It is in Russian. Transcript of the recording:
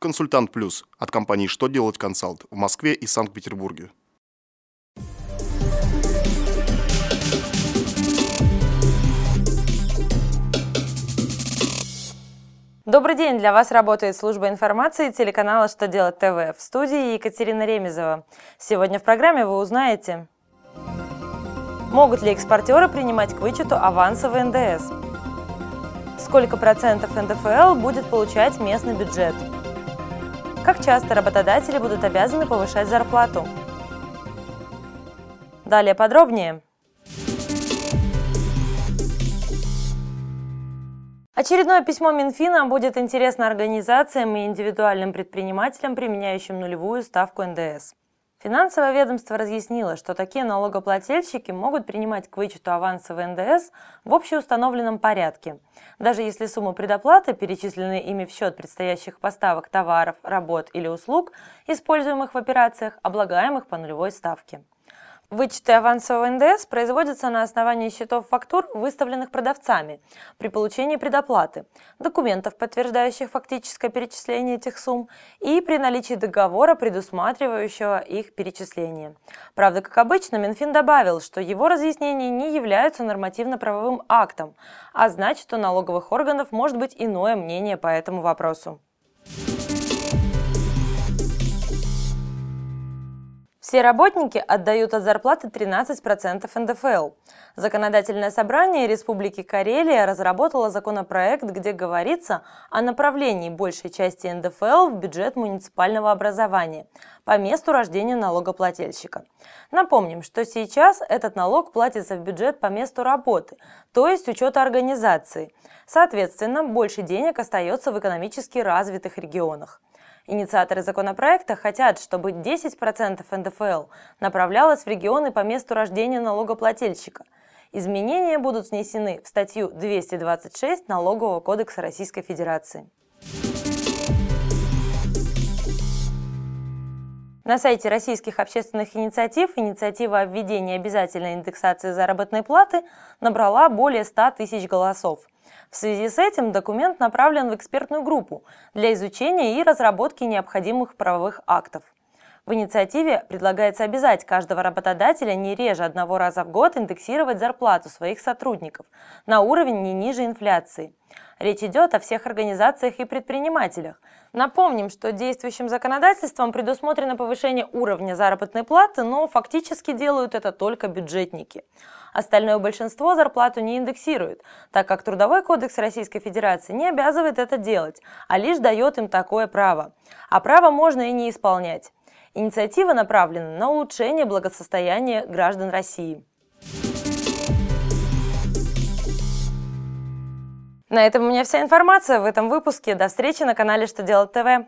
«Консультант Плюс» от компании «Что делать консалт» в Москве и Санкт-Петербурге. Добрый день! Для вас работает служба информации телеканала «Что делать ТВ» в студии Екатерина Ремезова. Сегодня в программе вы узнаете Могут ли экспортеры принимать к вычету авансы в НДС? Сколько процентов НДФЛ будет получать местный бюджет? Как часто работодатели будут обязаны повышать зарплату? Далее подробнее. Очередное письмо Минфина будет интересно организациям и индивидуальным предпринимателям, применяющим нулевую ставку НДС. Финансовое ведомство разъяснило, что такие налогоплательщики могут принимать к вычету аванса НДС в общеустановленном порядке, даже если суммы предоплаты, перечисленные ими в счет предстоящих поставок товаров, работ или услуг, используемых в операциях, облагаемых по нулевой ставке. Вычеты авансового НДС производятся на основании счетов фактур, выставленных продавцами, при получении предоплаты, документов, подтверждающих фактическое перечисление этих сумм, и при наличии договора, предусматривающего их перечисление. Правда, как обычно, Минфин добавил, что его разъяснения не являются нормативно-правовым актом, а значит, у налоговых органов может быть иное мнение по этому вопросу. Все работники отдают от зарплаты 13% НДФЛ. Законодательное собрание Республики Карелия разработало законопроект, где говорится о направлении большей части НДФЛ в бюджет муниципального образования по месту рождения налогоплательщика. Напомним, что сейчас этот налог платится в бюджет по месту работы, то есть учета организации. Соответственно, больше денег остается в экономически развитых регионах. Инициаторы законопроекта хотят, чтобы 10% НДФЛ направлялось в регионы по месту рождения налогоплательщика. Изменения будут внесены в статью 226 Налогового кодекса Российской Федерации. На сайте российских общественных инициатив инициатива о введении обязательной индексации заработной платы набрала более 100 тысяч голосов. В связи с этим документ направлен в экспертную группу для изучения и разработки необходимых правовых актов. В инициативе предлагается обязать каждого работодателя не реже одного раза в год индексировать зарплату своих сотрудников на уровень не ниже инфляции. Речь идет о всех организациях и предпринимателях. Напомним, что действующим законодательством предусмотрено повышение уровня заработной платы, но фактически делают это только бюджетники. Остальное большинство зарплату не индексирует, так как Трудовой кодекс Российской Федерации не обязывает это делать, а лишь дает им такое право. А право можно и не исполнять. Инициатива направлена на улучшение благосостояния граждан России. На этом у меня вся информация в этом выпуске. До встречи на канале «Что делать ТВ».